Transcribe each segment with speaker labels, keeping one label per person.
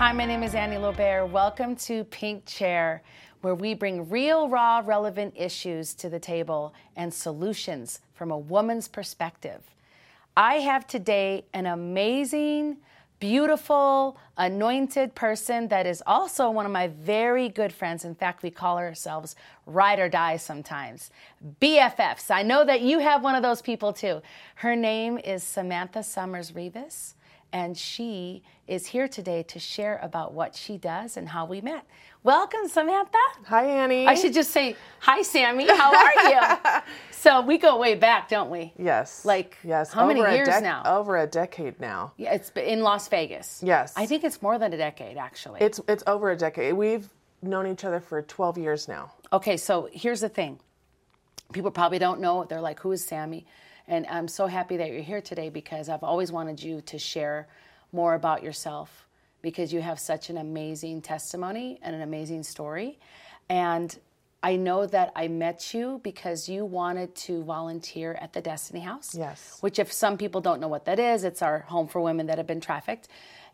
Speaker 1: Hi, my name is Annie Lobert. Welcome to Pink Chair, where we bring real, raw, relevant issues to the table and solutions from a woman's perspective. I have today an amazing, beautiful, anointed person that is also one of my very good friends. In fact, we call ourselves ride or die sometimes. BFFs. I know that you have one of those people too. Her name is Samantha Summers Rivas and she is here today to share about what she does and how we met. Welcome, Samantha.
Speaker 2: Hi, Annie.
Speaker 1: I should just say, Hi, Sammy. How are you? so we go way back, don't we?
Speaker 2: Yes.
Speaker 1: Like,
Speaker 2: yes.
Speaker 1: how many
Speaker 2: Over a
Speaker 1: years
Speaker 2: dec-
Speaker 1: now?
Speaker 2: Over a decade now.
Speaker 1: Yeah, it's in Las Vegas.
Speaker 2: Yes.
Speaker 1: I think it's more than a decade, actually.
Speaker 2: It's it's over a decade. We've known each other for 12 years now.
Speaker 1: Okay, so here's the thing. People probably don't know. They're like, who is Sammy? And I'm so happy that you're here today because I've always wanted you to share more about yourself because you have such an amazing testimony and an amazing story. And I know that I met you because you wanted to volunteer at the Destiny House.
Speaker 2: Yes.
Speaker 1: Which, if some people don't know what that is, it's our home for women that have been trafficked.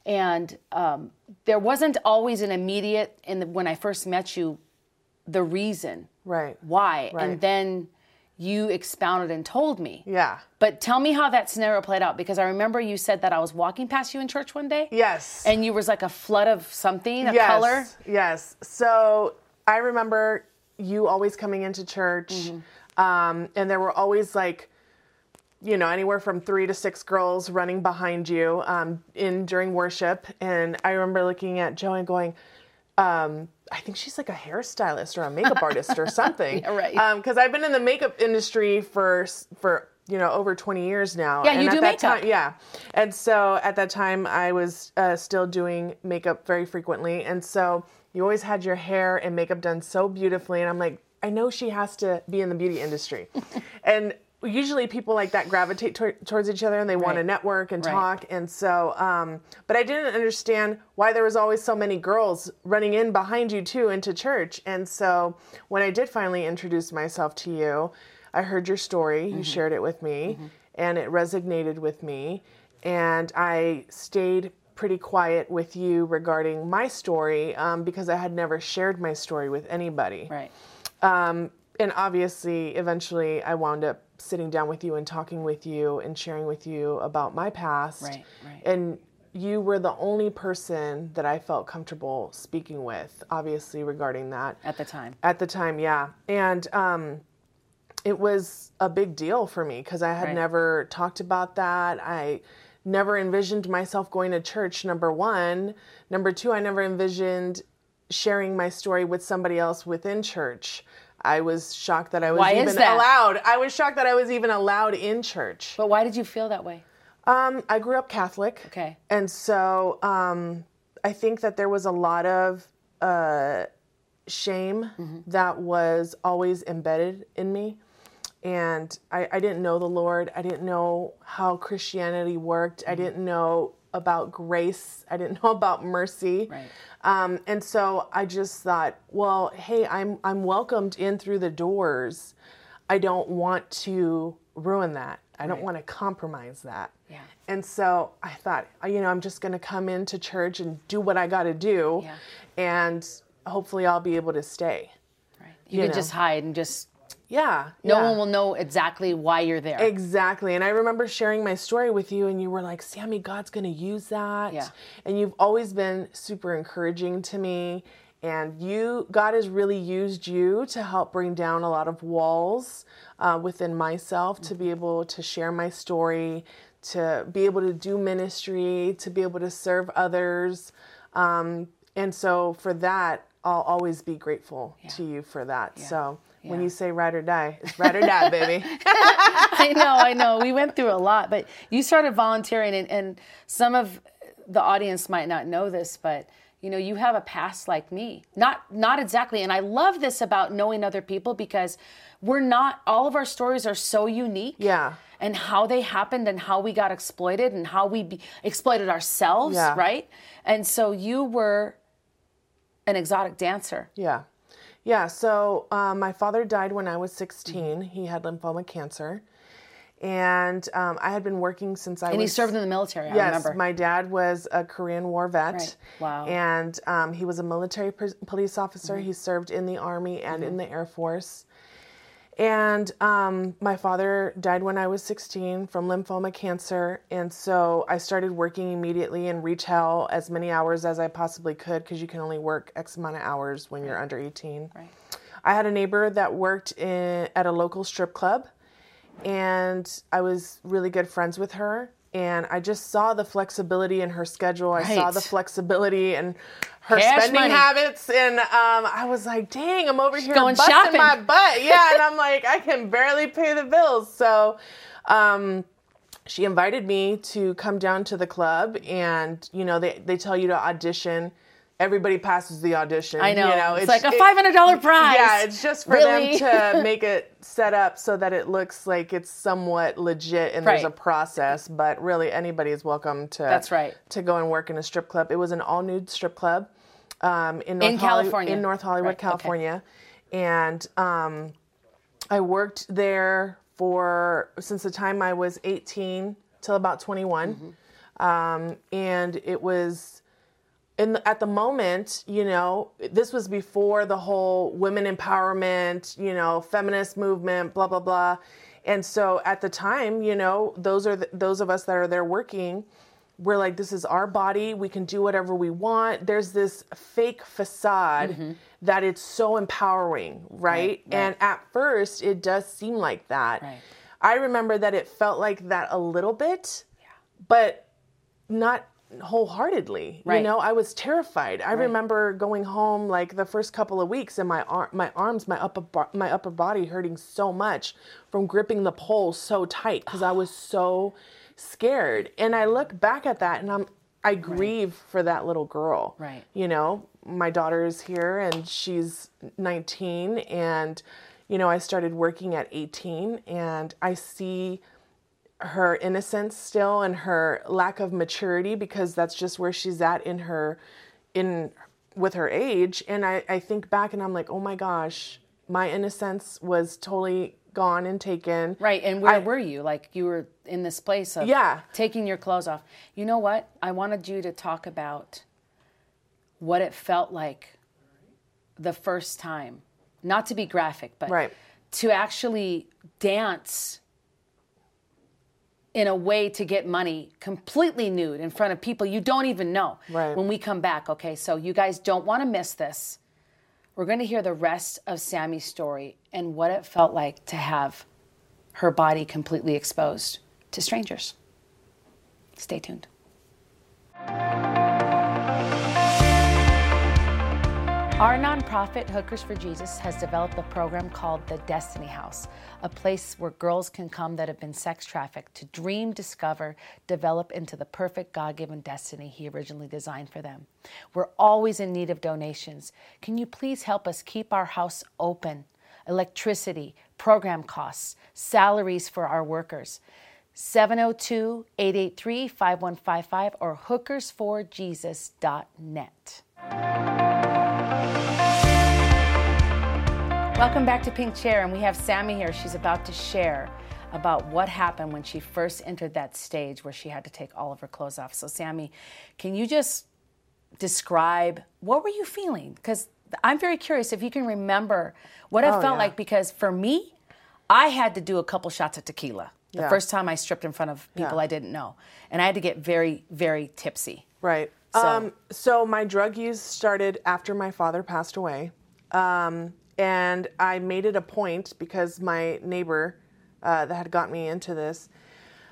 Speaker 1: And um, there wasn't always an immediate, in the, when I first met you, the reason
Speaker 2: Right.
Speaker 1: why.
Speaker 2: Right.
Speaker 1: And then you expounded and told me.
Speaker 2: Yeah.
Speaker 1: But tell me how that scenario played out because I remember you said that I was walking past you in church one day.
Speaker 2: Yes.
Speaker 1: And you was like a flood of something, a
Speaker 2: yes.
Speaker 1: color.
Speaker 2: Yes. So I remember you always coming into church,
Speaker 1: Mm-hmm.
Speaker 2: um, and there were always like, you know, anywhere from three to six girls running behind you um, in during worship. And I remember looking at Joe and going, um, I think she's like a hairstylist or a makeup artist or something.
Speaker 1: Yeah, right.
Speaker 2: Because I've been in the makeup industry for for you know over 20 years now.
Speaker 1: Yeah, you
Speaker 2: and
Speaker 1: do
Speaker 2: that
Speaker 1: makeup.
Speaker 2: Time, yeah. And so at that time, I was uh, still doing makeup very frequently, and so you always had your hair and makeup done so beautifully, and I'm like, I know she has to be in the beauty industry, and. Usually, people like that gravitate tor- towards each other and they want to network and
Speaker 1: Right.
Speaker 2: talk. And so, um, but I didn't understand why there was always so many girls running in behind you too into church. And so, when I did finally introduce myself to you, I heard your story.
Speaker 1: Mm-hmm.
Speaker 2: You shared it with me, and it resonated with me. And I stayed pretty quiet with you regarding my story um, because I had never shared my story with anybody.
Speaker 1: Right.
Speaker 2: Um, and obviously, eventually, I wound up sitting down with you and talking with you and sharing with you about my past.
Speaker 1: Right, right.
Speaker 2: And you were the only person that I felt comfortable speaking with, obviously, regarding that.
Speaker 1: At the time.
Speaker 2: At the time, yeah. And um, it was a big deal for me because I had
Speaker 1: Right.
Speaker 2: never talked about that. I never envisioned myself going to church, number one. Number two, I never envisioned sharing my story with somebody else within church. I was shocked that I was
Speaker 1: Why
Speaker 2: even allowed. I was shocked that I was even allowed in church.
Speaker 1: But why did you feel that way?
Speaker 2: Um, I grew up Catholic.
Speaker 1: Okay.
Speaker 2: And so um, I think that there was a lot of uh, shame
Speaker 1: Mm-hmm.
Speaker 2: that was always embedded in me. And I, I didn't know the Lord. I didn't know how Christianity worked.
Speaker 1: Mm-hmm.
Speaker 2: I didn't know about grace. I didn't know about mercy.
Speaker 1: Right.
Speaker 2: Um, and so I just thought, well, hey, I'm I'm welcomed in through the doors. I don't want to ruin that. I don't want to compromise that.
Speaker 1: Yeah.
Speaker 2: And so I thought, you know, I'm just going to come into church and do what I got to do,
Speaker 1: Yeah.
Speaker 2: and hopefully I'll be able to stay.
Speaker 1: Right. You,
Speaker 2: You
Speaker 1: could
Speaker 2: know.
Speaker 1: just hide and just,
Speaker 2: Yeah.
Speaker 1: no
Speaker 2: yeah.
Speaker 1: one will know exactly why you're there.
Speaker 2: Exactly. And I remember sharing my story with you, and you were like, Sammy, God's going to use that.
Speaker 1: Yeah.
Speaker 2: And you've always been super encouraging to me. And you, God has really used you to help bring down a lot of walls uh, within myself to be able to share my story, to be able to do ministry, to be able to serve others. Um, and so for that, I'll always be grateful to you for that. So when you say ride or die, it's ride or die, baby.
Speaker 1: I know, I know. We went through a lot, but you started volunteering, and, and some of the audience might not know this, but you know, you have a past like me. Not, not exactly. And I love this about knowing other people because we're not. All of our stories are so unique.
Speaker 2: Yeah.
Speaker 1: And how they happened, and how we got exploited, and how we be, exploited ourselves,
Speaker 2: Yeah.
Speaker 1: right? And so you were an exotic dancer.
Speaker 2: Yeah. Yeah. So um, my father died when I was 16. He had lymphoma cancer. And um, I had been working since I
Speaker 1: And
Speaker 2: was.
Speaker 1: he served in the military, I
Speaker 2: Yes,
Speaker 1: remember.
Speaker 2: my dad was a Korean War vet.
Speaker 1: Right. Wow. Mm-hmm.
Speaker 2: And um, he was a military pr- police officer. He served in the Army and in the Air Force. And um, my father died when I was 16 from lymphoma cancer. And so I started working immediately in retail as many hours as I possibly could because you can only work X amount of hours when you're under 18.
Speaker 1: Right.
Speaker 2: I had a neighbor that worked in, at a local strip club, and I was really good friends with her. And I just saw the flexibility in her schedule. I saw the flexibility and her
Speaker 1: Cash
Speaker 2: spending
Speaker 1: money.
Speaker 2: habits, and um, I was like, "Dang, I'm over here
Speaker 1: going
Speaker 2: busting
Speaker 1: shopping.
Speaker 2: my butt." Yeah, and I'm like, I can barely pay the bills. So, um, she invited me to come down to the club, and you know, they they tell you to audition. Everybody passes the audition.
Speaker 1: I know.
Speaker 2: You know
Speaker 1: it's, like a five hundred dollar prize.
Speaker 2: yeah, it's just for
Speaker 1: Really?
Speaker 2: them to make it set up so that it looks like it's somewhat legit and there's a process. But really, anybody is welcome to.
Speaker 1: That's right.
Speaker 2: To go and work in a strip club. It was an all nude strip club um, in North
Speaker 1: In
Speaker 2: Holly-
Speaker 1: California.
Speaker 2: in North Hollywood,
Speaker 1: Right, okay.
Speaker 2: California, and um, I worked there for since the time I was 18 till about 21,
Speaker 1: Mm-hmm.
Speaker 2: um, and it was in the, at the moment, you know, this was before the whole women empowerment, you know, feminist movement, blah blah blah. And so at the time, you know, those are the, those of us that are there working, we're like, this is our body. We can do whatever we want. There's this fake facade that it's so empowering, right?
Speaker 1: Mm-hmm. Right, right.
Speaker 2: And at first, it does seem like that.
Speaker 1: Right.
Speaker 2: I remember that it felt like that a little bit, but not wholeheartedly.
Speaker 1: Right.
Speaker 2: You know, I was terrified. I remember going home like the first couple of weeks and my ar- my arms, my upper bo- my upper body hurting so much from gripping the pole so tight because I was so scared. And I look back at that and I'm I grieve for that little girl.
Speaker 1: Right.
Speaker 2: You know, my daughter is here and she's 19 and you know, I started working at 18 and I see her innocence still and her lack of maturity because that's just where she's at in her in with her age and I, I think back and i'm like oh my gosh my innocence was totally gone and taken
Speaker 1: Right, and where
Speaker 2: I-
Speaker 1: were you? Like you were in this place of
Speaker 2: Yeah.
Speaker 1: taking your clothes off. You know what? I wanted you to talk about what it felt like the first time. Not to be graphic, but
Speaker 2: Right.
Speaker 1: to actually dance in a way to get money completely nude in front of people you don't even know
Speaker 2: Right.
Speaker 1: when we come back. Okay, so you guys don't want to miss this. We're going to hear the rest of Sammy's story and what it felt like to have her body completely exposed to strangers. Stay tuned. Our nonprofit, Hookers for Jesus, has developed a program called the Destiny House, a place where girls can come that have been sex trafficked to dream, discover, develop into the perfect God given destiny He originally designed for them. We're always in need of donations. Can you please help us keep our house open? Electricity, program costs, salaries for our workers. 702 883 5155 or hookersforjesus.net. Welcome back to Pink Chair, and we have Sammy here. She's about to share about what happened when she first entered that stage where she had to take all of her clothes off. So, Sammy, can you just describe what were you feeling? Because I'm very curious if you can remember what it
Speaker 2: Oh,
Speaker 1: felt
Speaker 2: yeah.
Speaker 1: like. Because for me, I had to do a couple shots of tequila the
Speaker 2: Yeah.
Speaker 1: first time I stripped in front of people
Speaker 2: Yeah.
Speaker 1: I didn't know, and I had to get very, very tipsy.
Speaker 2: Right.
Speaker 1: So-
Speaker 2: um, so my drug use started after my father passed away. Um, and I made it a point because my neighbor uh, that had got me into this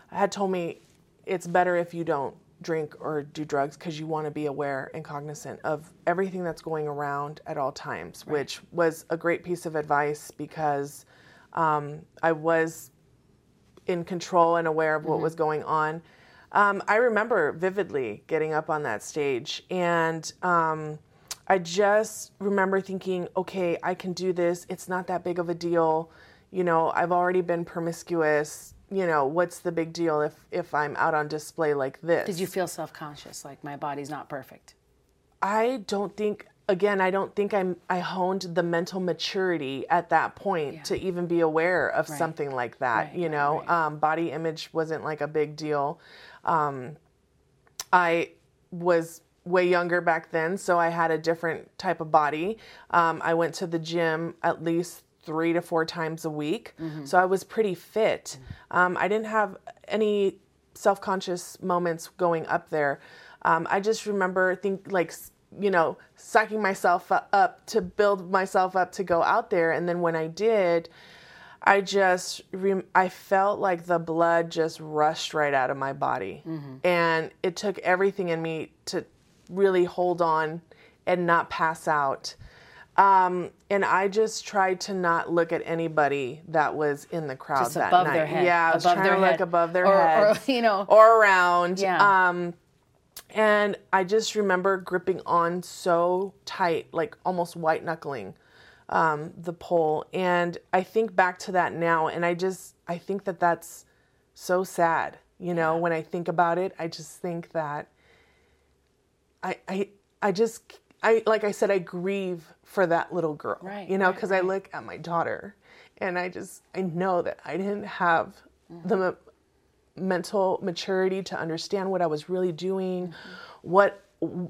Speaker 2: had told me it's better if you don't drink or do drugs because you want to be aware and cognizant of everything that's going around at all times, which was a great piece of advice because um, I was in control and aware of what was going on. Um, I remember vividly getting up on that stage, and um, I just remember thinking, okay, I can do this. It's not that big of a deal. You know, I've already been promiscuous. You know, what's the big deal if if I'm out on display like this?
Speaker 1: Did you feel self conscious, like my body's not perfect?
Speaker 2: I don't think again, I don't think I'm I honed the mental maturity at that point
Speaker 1: Yeah.
Speaker 2: to even be aware of
Speaker 1: Right.
Speaker 2: something like that.
Speaker 1: Right,
Speaker 2: you know,
Speaker 1: right.
Speaker 2: Um, body image wasn't like a big deal. Um, I was way younger back then, so I had a different type of body. Um, I went to the gym at least three to four times a week, so I was pretty fit. Um, I didn't have any self conscious moments going up there. Um, I just remember think like you know sucking myself up to build myself up to go out there, and then when I did. I just I felt like the blood just rushed right out of my body, and it took everything in me to really hold on and not pass out. Um, and I just tried to not look at anybody that was in the crowd
Speaker 1: Just
Speaker 2: that
Speaker 1: above
Speaker 2: night.
Speaker 1: their head,
Speaker 2: Yeah, I was
Speaker 1: above
Speaker 2: trying
Speaker 1: their
Speaker 2: to look
Speaker 1: head.
Speaker 2: above their
Speaker 1: Or- or, you know.
Speaker 2: or around.
Speaker 1: Yeah.
Speaker 2: Um, and I just remember gripping on so tight, like almost white knuckling um, the pole. And I think back to that now, and I just I think that that's so sad. You know, when I think about it, I just think that I I I just I like I said, I grieve for that little girl.
Speaker 1: Right,
Speaker 2: You know,
Speaker 1: right,
Speaker 2: because I look at my daughter, and I just I know that I didn't have the me- mental maturity to understand what I was really doing, mm-hmm. what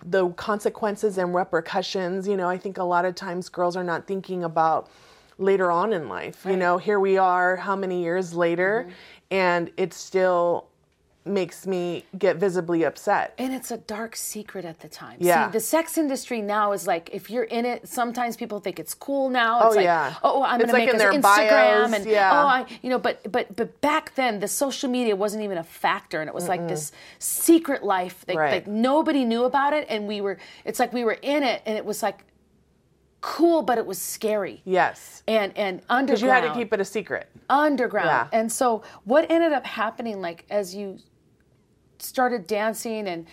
Speaker 2: the consequences and repercussions. You know, I think a lot of times girls are not thinking about later on in life. You know, here we are, how many years later, mm-hmm. and it's still makes me get visibly upset.
Speaker 1: And it's a dark secret at the time.
Speaker 2: Yeah.
Speaker 1: See, the sex industry now is like if you're in it, sometimes people think it's cool now. It's
Speaker 2: Oh,
Speaker 1: like,
Speaker 2: yeah.
Speaker 1: oh, I'm
Speaker 2: It's
Speaker 1: gonna
Speaker 2: like
Speaker 1: make an
Speaker 2: their
Speaker 1: Instagram
Speaker 2: bios,
Speaker 1: and
Speaker 2: yeah.
Speaker 1: oh, I, you know, but but but back then the social media wasn't even a factor, and it was like this secret life that,
Speaker 2: Right.
Speaker 1: that nobody knew about it, and we were. It's like we were in it, and it was like cool, but it was scary.
Speaker 2: Yes.
Speaker 1: And and underground.
Speaker 2: Because you had to keep it a secret.
Speaker 1: underground.
Speaker 2: Yeah.
Speaker 1: And so what ended up happening like as you started dancing and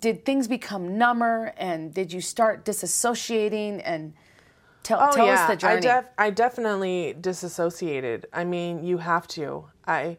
Speaker 1: did things become number and did you start disassociating and tell,
Speaker 2: Oh
Speaker 1: tell
Speaker 2: yeah,
Speaker 1: us the journey.
Speaker 2: I, def- I definitely disassociated. I mean, you have to. I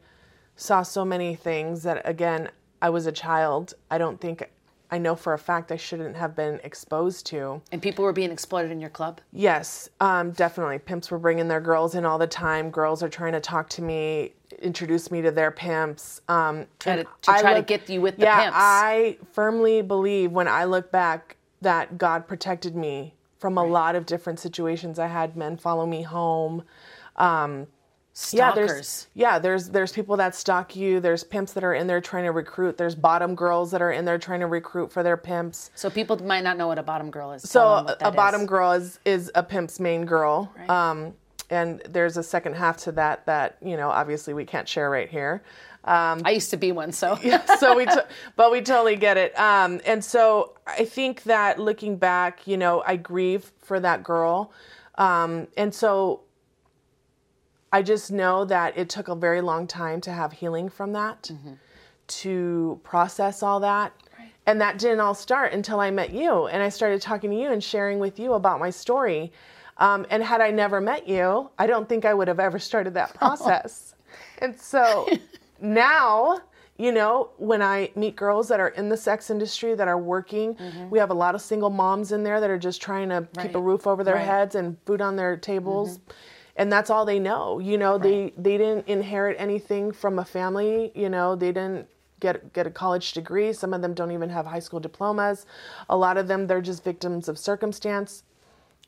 Speaker 2: saw so many things that, again, I was a child. I don't think, I know for a fact I shouldn't have been exposed to.
Speaker 1: and people were being exploited in your club?
Speaker 2: Yes, um, definitely. Pimps were bringing their girls in all the time. Girls are trying to talk to me, introduce me to their pimps. Um,
Speaker 1: Try to- to try to get you with the
Speaker 2: yeah,
Speaker 1: pimps.
Speaker 2: I firmly believe when I look back that God protected me from a lot of different situations. I had men follow me home. Um, yeah,
Speaker 1: Stalkers.
Speaker 2: there's yeah, there's there's people that stalk you. There's pimps that are in there trying to recruit. There's bottom girls that are in there trying to recruit for their pimps.
Speaker 1: so people might not know what a bottom girl is.
Speaker 2: So
Speaker 1: Tell them what
Speaker 2: a bottom
Speaker 1: is.
Speaker 2: girl is is a pimp's main girl.
Speaker 1: Right.
Speaker 2: Um, and there's a second half to that that you know obviously we can't share right here. Um,
Speaker 1: I used to be one, so
Speaker 2: so we, t- but we totally get it. Um, and so I think that looking back, you know, I grieve for that girl. Um, and so I just know that it took a very long time to have healing from that, to process all that. And that didn't all start until I met you and I started talking to you and sharing with you about my story. Um, and had I never met you, I don't think I would have ever started that process. and so now, you know, when I meet girls that are in the sex industry that are working, we have a lot of single moms in there that are just trying to keep a roof over their
Speaker 1: Right.
Speaker 2: heads and food on their tables. And that's all they know. You know, they they didn't inherit anything from a family, you know, they didn't get get a college degree. Some of them don't even have high school diplomas. A lot of them they're just victims of circumstance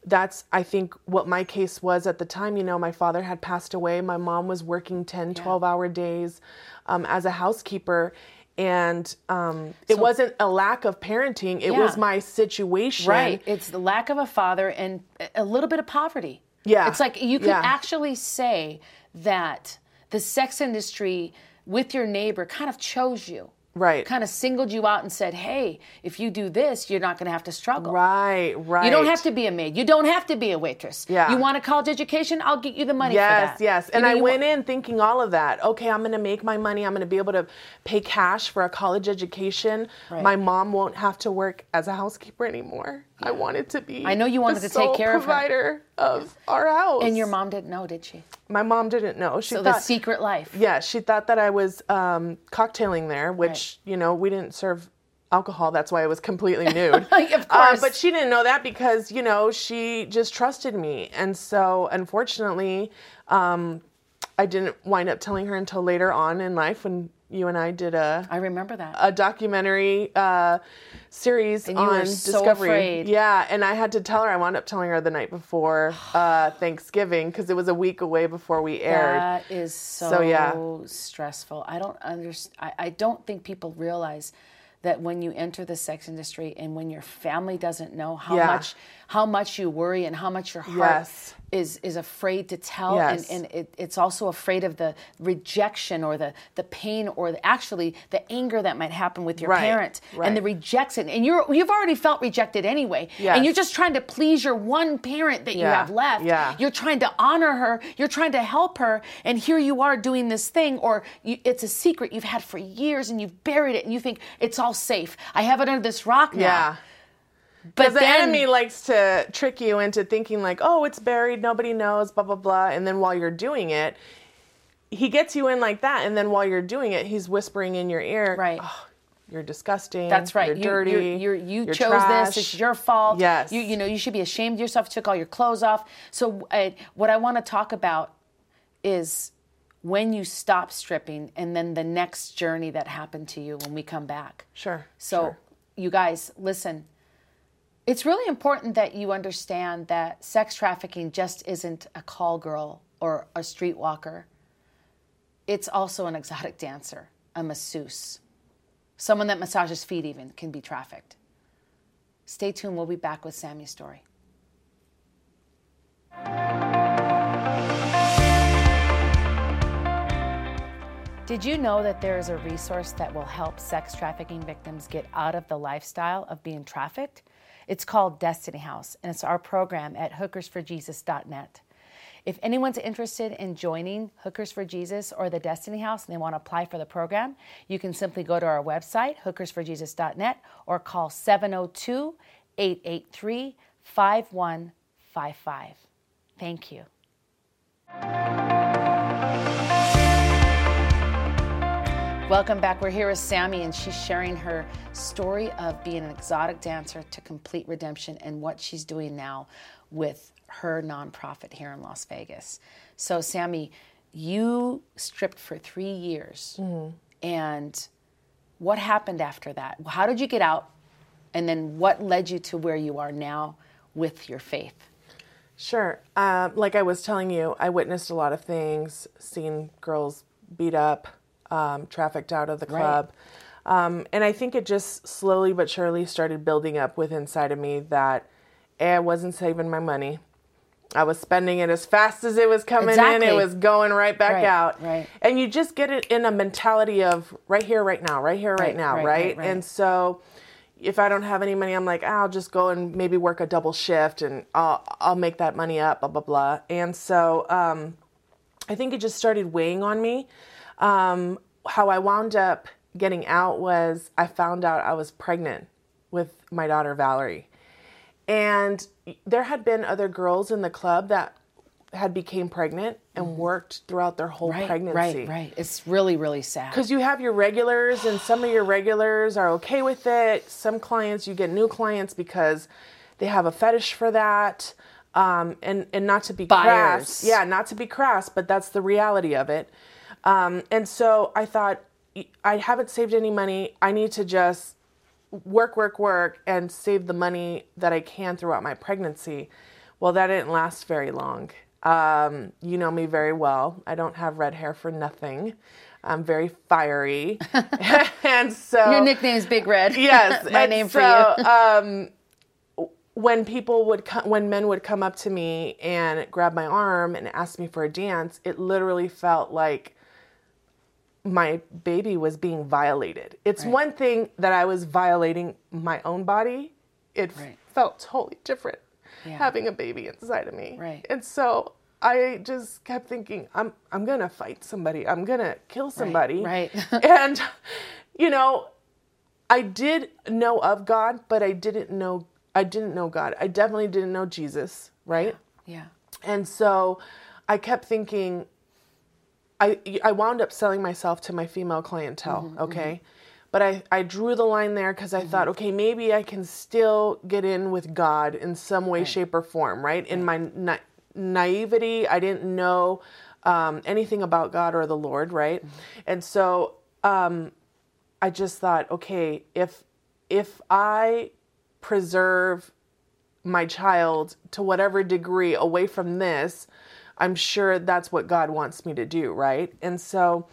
Speaker 2: that's i think what my case was at the time you know my father had passed away my mom was working 10 12 hour days um, as a housekeeper and um, it wasn't a lack of parenting it was my situation
Speaker 1: Right. It's the lack of a father and a little bit of poverty.
Speaker 2: Yeah.
Speaker 1: It's like you could
Speaker 2: Yeah.
Speaker 1: actually say that the sex industry with your neighbor kind of chose you.
Speaker 2: Right.
Speaker 1: Kind of singled you out and said, hey, if you do this, you're not going to have to struggle.
Speaker 2: right right
Speaker 1: You don't have to be a maid. You don't have to be a waitress.
Speaker 2: Yeah.
Speaker 1: You want a college education? I'll get you the money
Speaker 2: Yes,
Speaker 1: for that.
Speaker 2: yes. Yes. And
Speaker 1: You know,
Speaker 2: I went
Speaker 1: want-
Speaker 2: in thinking all of that. Okay, I'm going to make my money. I'm going to be able to pay cash for a college education.
Speaker 1: Right.
Speaker 2: My mom won't have to work as a housekeeper anymore. I wanted to be
Speaker 1: I know you wanted
Speaker 2: the
Speaker 1: to take care of her.
Speaker 2: provider of our house.
Speaker 1: And your mom didn't know, did she?
Speaker 2: My mom didn't know. She
Speaker 1: So the secret life.
Speaker 2: Yeah, she thought that I was um, cocktailing there, which, you know, we didn't serve alcohol. That's why I was completely nude.
Speaker 1: of
Speaker 2: Uh,
Speaker 1: course.
Speaker 2: but she didn't know that because, you know, she just trusted me. And so, unfortunately, um, I didn't wind up telling her until later on in life when you and I did a,
Speaker 1: I remember that.
Speaker 2: a documentary uh, series
Speaker 1: you
Speaker 2: on
Speaker 1: so
Speaker 2: Discovery.
Speaker 1: afraid.
Speaker 2: Yeah, and I had to tell her. I wound up telling her the night before uh, Thanksgiving because it was a week away before we aired.
Speaker 1: That is so,
Speaker 2: So, yeah.
Speaker 1: stressful. I don't understand. I, I don't think people realize that when you enter the sex industry and when your family doesn't know how
Speaker 2: Yeah.
Speaker 1: much how much you worry and how much your heart
Speaker 2: Yes.
Speaker 1: is is afraid to tell.
Speaker 2: Yes.
Speaker 1: and, and it, it's also afraid of the rejection or the the pain or the, actually the anger that might happen with your
Speaker 2: Right,
Speaker 1: parent and the rejection. And you're you've already felt rejected anyway.
Speaker 2: Yes.
Speaker 1: and you're just trying to please your one parent that you have left.
Speaker 2: Yeah.
Speaker 1: you're trying to honor her. You're trying to help her. And here you are doing this thing or you, it's a secret you've had for years and you've buried it and you think it's all safe. I have it under this rock now.
Speaker 2: Yeah.
Speaker 1: But
Speaker 2: the
Speaker 1: then
Speaker 2: enemy likes to trick you into thinking like, oh, it's buried, nobody knows, blah blah blah, and then while you're doing it, he gets you in like that, and then while you're doing it, he's whispering in your ear,
Speaker 1: Right.
Speaker 2: "Oh, you're disgusting.
Speaker 1: that's right.
Speaker 2: You're
Speaker 1: You-
Speaker 2: dirty.
Speaker 1: You're, you're, you
Speaker 2: you're
Speaker 1: chose
Speaker 2: trash."
Speaker 1: this. It's your fault.
Speaker 2: Yes.
Speaker 1: You, you know, you should be ashamed of yourself. You took all your clothes off. So, uh, what I want to talk about is when you stop stripping and then the next journey that happened to you when we come back.
Speaker 2: Sure.
Speaker 1: So,
Speaker 2: sure.
Speaker 1: you guys, listen. It's really important that you understand that sex trafficking just isn't a call girl or a streetwalker. It's also an exotic dancer, a masseuse, someone that massages feet, even can be trafficked. Stay tuned. We'll be back with Sammy's story. Did you know that there is a resource that will help sex trafficking victims get out of the lifestyle of being trafficked? It's called Destiny House, and it's our program at hookersforjesus.net. If anyone's interested in joining Hookers for Jesus or the Destiny House and they want to apply for the program, you can simply go to our website, hookersforjesus.net, or call 702 883 5155. Thank you. Welcome back. We're here with Sammy, and she's sharing her story of being an exotic dancer to complete redemption and what she's doing now with her nonprofit here in Las Vegas. So, Sammy, you stripped for three years. And what happened after that? How did you get out? And then what led you to where you are now with your faith?
Speaker 2: Sure. Um, like I was telling you, I witnessed a lot of things, seen girls beat up, um, trafficked out of the club. Um, and I think it just slowly but surely started building up with inside of me that A, I wasn't saving my money. I was spending it as fast as it was coming in.
Speaker 1: Exactly.
Speaker 2: It was going right back
Speaker 1: Right,
Speaker 2: out.
Speaker 1: right.
Speaker 2: And you just get it in a mentality of right here, right now, right here, right,
Speaker 1: Right,
Speaker 2: now,
Speaker 1: right,
Speaker 2: right,
Speaker 1: right, right.
Speaker 2: And so if I don't have any money, I'm like, I'll just go and maybe work a double shift and I'll, I'll make that money up, blah, blah, blah. And so um, I think it just started weighing on me. Um, how I wound up getting out was I found out I was pregnant with my daughter Valerie. And there had been other girls in the club that had became pregnant and worked throughout their whole
Speaker 1: Right,
Speaker 2: pregnancy.
Speaker 1: right, right. It's really, really sad.
Speaker 2: Because you have your regulars, and some of your regulars are okay with it. Some clients, you get new clients because they have a fetish for that. Um, and, and not to be
Speaker 1: Buyers.
Speaker 2: crass. Yeah, not to be crass, but that's the reality of it. Um, and so I thought, I haven't saved any money. I need to just work, work, work, and save the money that I can throughout my pregnancy. Well, that didn't last very long. Um, you know me very well. I don't have red hair for nothing. I'm very fiery, and so
Speaker 1: Your nickname is Big Red.
Speaker 2: yes,
Speaker 1: My
Speaker 2: and
Speaker 1: name for you.
Speaker 2: um, when people would come, when men would come up to me and grab my arm and ask me for a dance, it literally felt like my baby was being violated. It's
Speaker 1: Right.
Speaker 2: one thing that I was violating my own body. It
Speaker 1: Right.
Speaker 2: felt totally different
Speaker 1: Yeah.
Speaker 2: having a baby inside of me.
Speaker 1: Right.
Speaker 2: And so I just kept thinking, I'm I'm gonna fight somebody. I'm gonna kill somebody.
Speaker 1: right.
Speaker 2: and you know, I did know of God, but I didn't know I didn't know God. I definitely didn't know Jesus, right?
Speaker 1: yeah.
Speaker 2: And so I kept thinking I I wound up selling myself to my female clientele, okay? but I, I drew the line there because I thought, okay, maybe I can still get in with God in some way, shape, or form, right? In my na- naivety, I didn't know um, anything about God or the Lord, right? And so um, I just thought, okay, if if I preserve my child to whatever degree away from this, I'm sure that's what God wants me to do, right? And so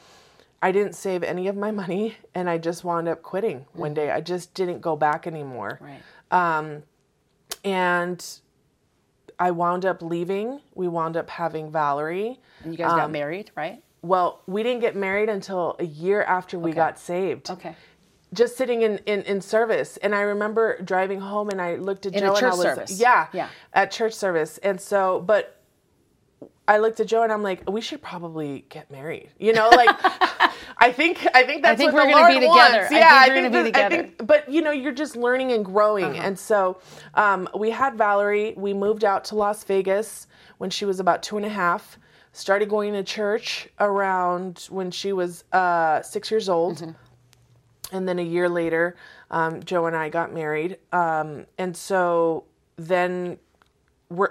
Speaker 2: I didn't save any of my money and I just wound up quitting one day. I just didn't go back anymore.
Speaker 1: Right.
Speaker 2: Um, And I wound up leaving. We wound up having Valerie.
Speaker 1: And you guys got married, right?
Speaker 2: Well, we didn't get married until a year after we got saved.
Speaker 1: Okay.
Speaker 2: Just sitting in, in, in service. And I remember driving home and I looked at
Speaker 1: In
Speaker 2: Joe and I
Speaker 1: church
Speaker 2: was
Speaker 1: service.
Speaker 2: Yeah.
Speaker 1: Yeah.
Speaker 2: At church service. And so but I looked at Joe and I'm like, we should probably get married. You know, like I think I think that's
Speaker 1: think
Speaker 2: what
Speaker 1: we're
Speaker 2: the
Speaker 1: gonna
Speaker 2: Lord
Speaker 1: be together.
Speaker 2: wants.
Speaker 1: I think be
Speaker 2: that- I think but you know, you're just learning and growing.
Speaker 1: Uh-huh.
Speaker 2: And so um, we had Valerie. We moved out to Las Vegas when she was about two and a half. Started going to church around when she was uh, six years old.
Speaker 1: Mm-hmm.
Speaker 2: And then a year later, um, Joe and I got married. Um, and so then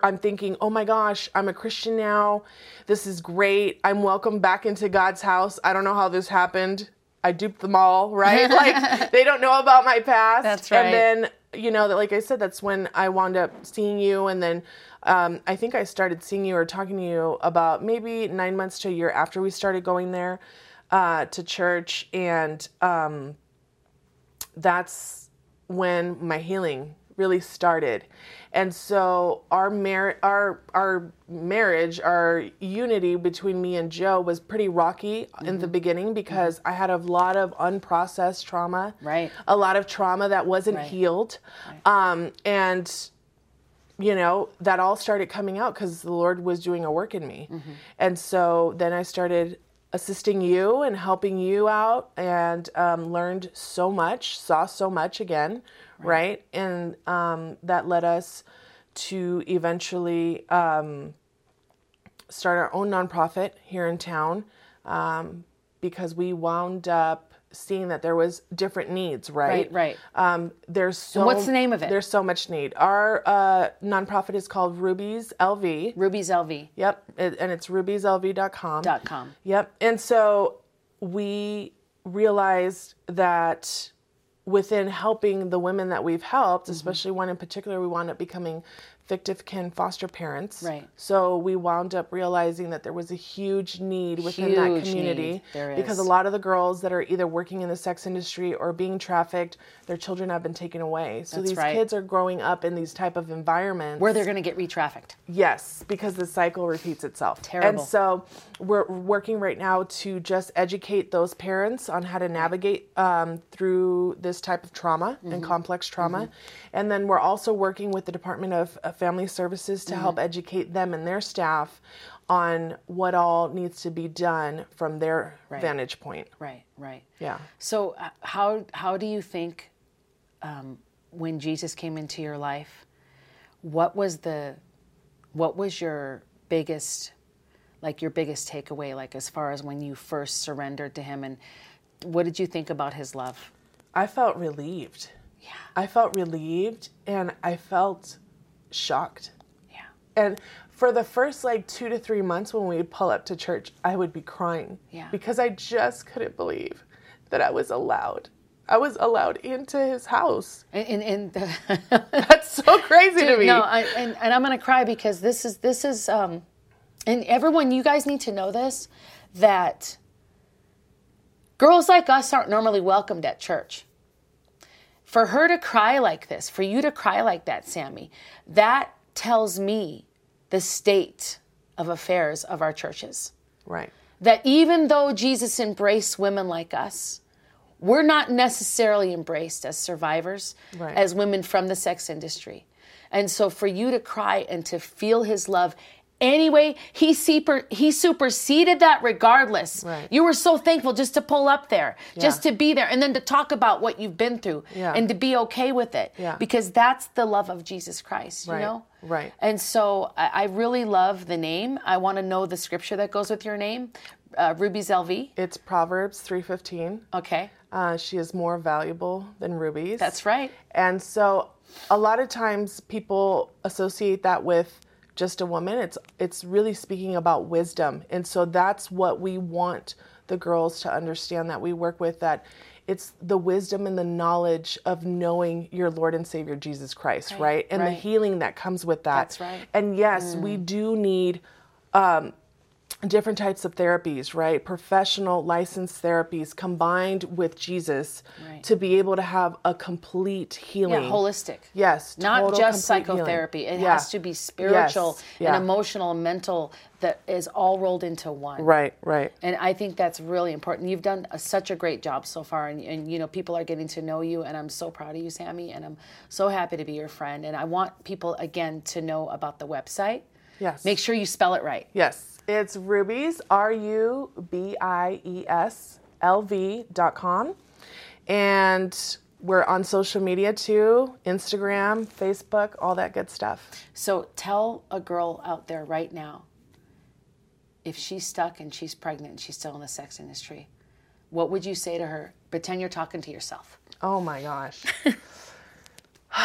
Speaker 2: I'm thinking, oh my gosh, I'm a Christian now. This is great. I'm welcome back into God's house. I don't know how this happened. I duped them all, right? Like they don't know about my past.
Speaker 1: That's right.
Speaker 2: And then, you know, that like I said, that's when I wound up seeing you. And then um, I think I started seeing you or talking to you about maybe nine months to a year after we started going there uh, to church. And um, that's when my healing really started. And so our mar- our our marriage, our unity between me and Joe was pretty rocky in
Speaker 1: Mm-hmm.
Speaker 2: the beginning because I had a lot of unprocessed trauma.
Speaker 1: Right.
Speaker 2: A lot of trauma that wasn't
Speaker 1: Right.
Speaker 2: healed. Um, and you know, that all started coming out because the Lord was doing a work in me.
Speaker 1: Mm-hmm.
Speaker 2: And so then I started assisting you and helping you out and um, learned so much, saw so much again, right? And um, that led us to eventually um, start our own nonprofit here in town um, because we wound up seeing that there was different needs, right?
Speaker 1: Right, right.
Speaker 2: Um, there's so
Speaker 1: what's the name of it?
Speaker 2: There's so much need. Our uh, nonprofit is called Rubies LV.
Speaker 1: Rubies LV.
Speaker 2: Yep, it, and it's rubieslv.com.
Speaker 1: Dot com.
Speaker 2: Yep. And so we realized that within helping the women that we've helped,
Speaker 1: Mm-hmm.
Speaker 2: especially one in particular, we wound up becoming fictive kin foster parents.
Speaker 1: Right.
Speaker 2: So we wound up realizing that there was a huge need within that community because a lot of the girls that are either working in the sex industry or being trafficked, their children have been taken away. So
Speaker 1: That's
Speaker 2: these
Speaker 1: right.
Speaker 2: kids are growing up in these type of environments.
Speaker 1: Where they're going to get re-trafficked.
Speaker 2: Yes, because the cycle repeats itself.
Speaker 1: Terrible.
Speaker 2: And so we're working right now to just educate those parents on how to navigate um, through this type of trauma and complex trauma. And then we're also working with the Department of Family Services to help educate them and their staff on what all needs to be done from their
Speaker 1: Right.
Speaker 2: vantage point.
Speaker 1: Right, right.
Speaker 2: Yeah.
Speaker 1: So uh, how how do you think um, when Jesus came into your life, what was the what was your biggest like your biggest takeaway like as far as when you first surrendered to him and what did you think about his love?
Speaker 2: I felt relieved.
Speaker 1: Yeah.
Speaker 2: I felt relieved and I felt shocked.
Speaker 1: Yeah.
Speaker 2: And for the first like two to three months when we would pull up to church, I would be crying.
Speaker 1: Yeah.
Speaker 2: Because I just couldn't believe that I was allowed. I was allowed into his house.
Speaker 1: And and, and
Speaker 2: That's so crazy to me.
Speaker 1: No, I, and, and I'm going to cry because this is this is um, and everyone, you guys need to know this that girls like us aren't normally welcomed at church. For her to cry like this, for you to cry like that, Sammy, that tells me the state of affairs of our churches.
Speaker 2: right.
Speaker 1: That even though Jesus embraced women like us, we're not necessarily embraced as survivors,
Speaker 2: Right.
Speaker 1: as women from the sex industry. And so for you to cry and to feel his love anyway, he super he superseded that regardless.
Speaker 2: Right.
Speaker 1: You were so thankful just to pull up there, just to be there, and then to talk about what you've been through
Speaker 2: Yeah.
Speaker 1: and to be okay with it.
Speaker 2: Yeah.
Speaker 1: Because that's the love of Jesus Christ, you
Speaker 2: Right.
Speaker 1: know?
Speaker 2: Right.
Speaker 1: And so I, I really love the name. I want to know the scripture that goes with your name, uh, Rubies LV.
Speaker 2: It's Proverbs 3:15.
Speaker 1: Okay.
Speaker 2: Uh, she is more valuable than rubies.
Speaker 1: That's right.
Speaker 2: And so a lot of times people associate that with just a woman. It's it's really speaking about wisdom. And so that's what we want the girls to understand that we work with that it's the wisdom and the knowledge of knowing your Lord and Savior Jesus Christ, right? right? And
Speaker 1: right.
Speaker 2: the healing that comes with that.
Speaker 1: That's right.
Speaker 2: And yes, mm. we do need um, different types of therapies, right? Professional licensed therapies combined with Jesus right. to be able to have a complete healing.
Speaker 1: Yeah, holistic.
Speaker 2: Yes.
Speaker 1: Not just psychotherapy. Healing. It yeah. has to be spiritual yes. yeah. and emotional and mental that is all rolled into one.
Speaker 2: Right, right.
Speaker 1: And I think that's really important. You've done a, such a great job so far and, and you know people are getting to know you and I'm so proud of you Sammy and I'm so happy to be your friend and I want people again to know about the website.
Speaker 2: Yes.
Speaker 1: Make sure you spell it right.
Speaker 2: Yes. It's Rubies, R U B I E S L V dot com. And we're on social media too Instagram, Facebook, all that good stuff.
Speaker 1: So tell a girl out there right now if she's stuck and she's pregnant and she's still in the sex industry, what would you say to her? Pretend you're talking to yourself.
Speaker 2: Oh my gosh.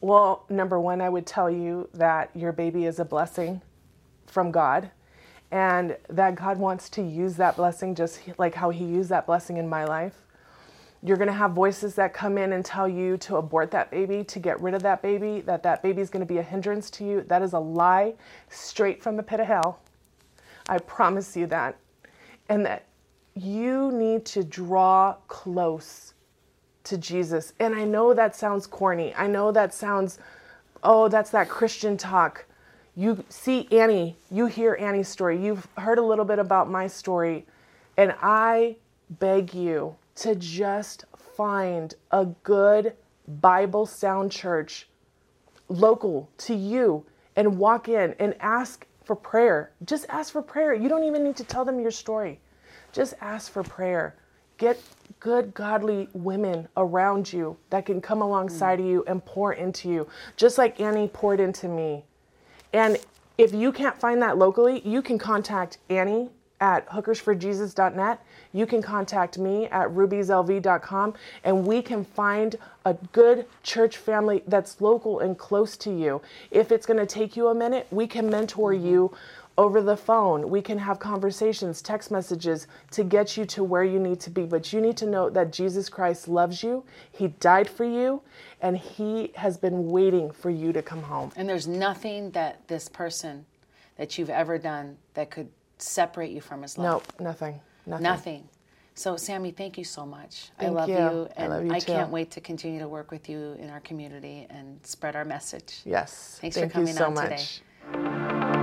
Speaker 2: well, number one, I would tell you that your baby is a blessing from God and that God wants to use that blessing just like how He used that blessing in my life. You're going to have voices that come in and tell you to abort that baby, to get rid of that baby, that that baby is going to be a hindrance to you. That is a lie straight from the pit of hell. I promise you that. And that you need to draw close to Jesus. And I know that sounds corny. I know that sounds, oh, that's that Christian talk you see Annie, you hear Annie's story, you've heard a little bit about my story, and I beg you to just find a good Bible sound church local to you and walk in and ask for prayer. Just ask for prayer. You don't even need to tell them your story. Just ask for prayer. Get good, godly women around you that can come alongside mm. of you and pour into you, just like Annie poured into me. And if you can't find that locally, you can contact Annie at hookersforjesus.net. You can contact me at rubieslv.com and we can find a good church family that's local and close to you. If it's going to take you a minute, we can mentor you over the phone. We can have conversations, text messages to get you to where you need to be. But you need to know that Jesus Christ loves you. He died for you, and He has been waiting for you to come home.
Speaker 1: And there's nothing that this person that you've ever done that could separate you from His love.
Speaker 2: Nope, nothing. Nothing.
Speaker 1: Nothing. So, Sammy, thank you so much.
Speaker 2: Thank
Speaker 1: I love
Speaker 2: you.
Speaker 1: you,
Speaker 2: and I, love you
Speaker 1: I can't wait to continue to work with you in our community and spread our message.
Speaker 2: Yes.
Speaker 1: Thanks
Speaker 2: Thank
Speaker 1: for coming
Speaker 2: so
Speaker 1: on
Speaker 2: much.
Speaker 1: today.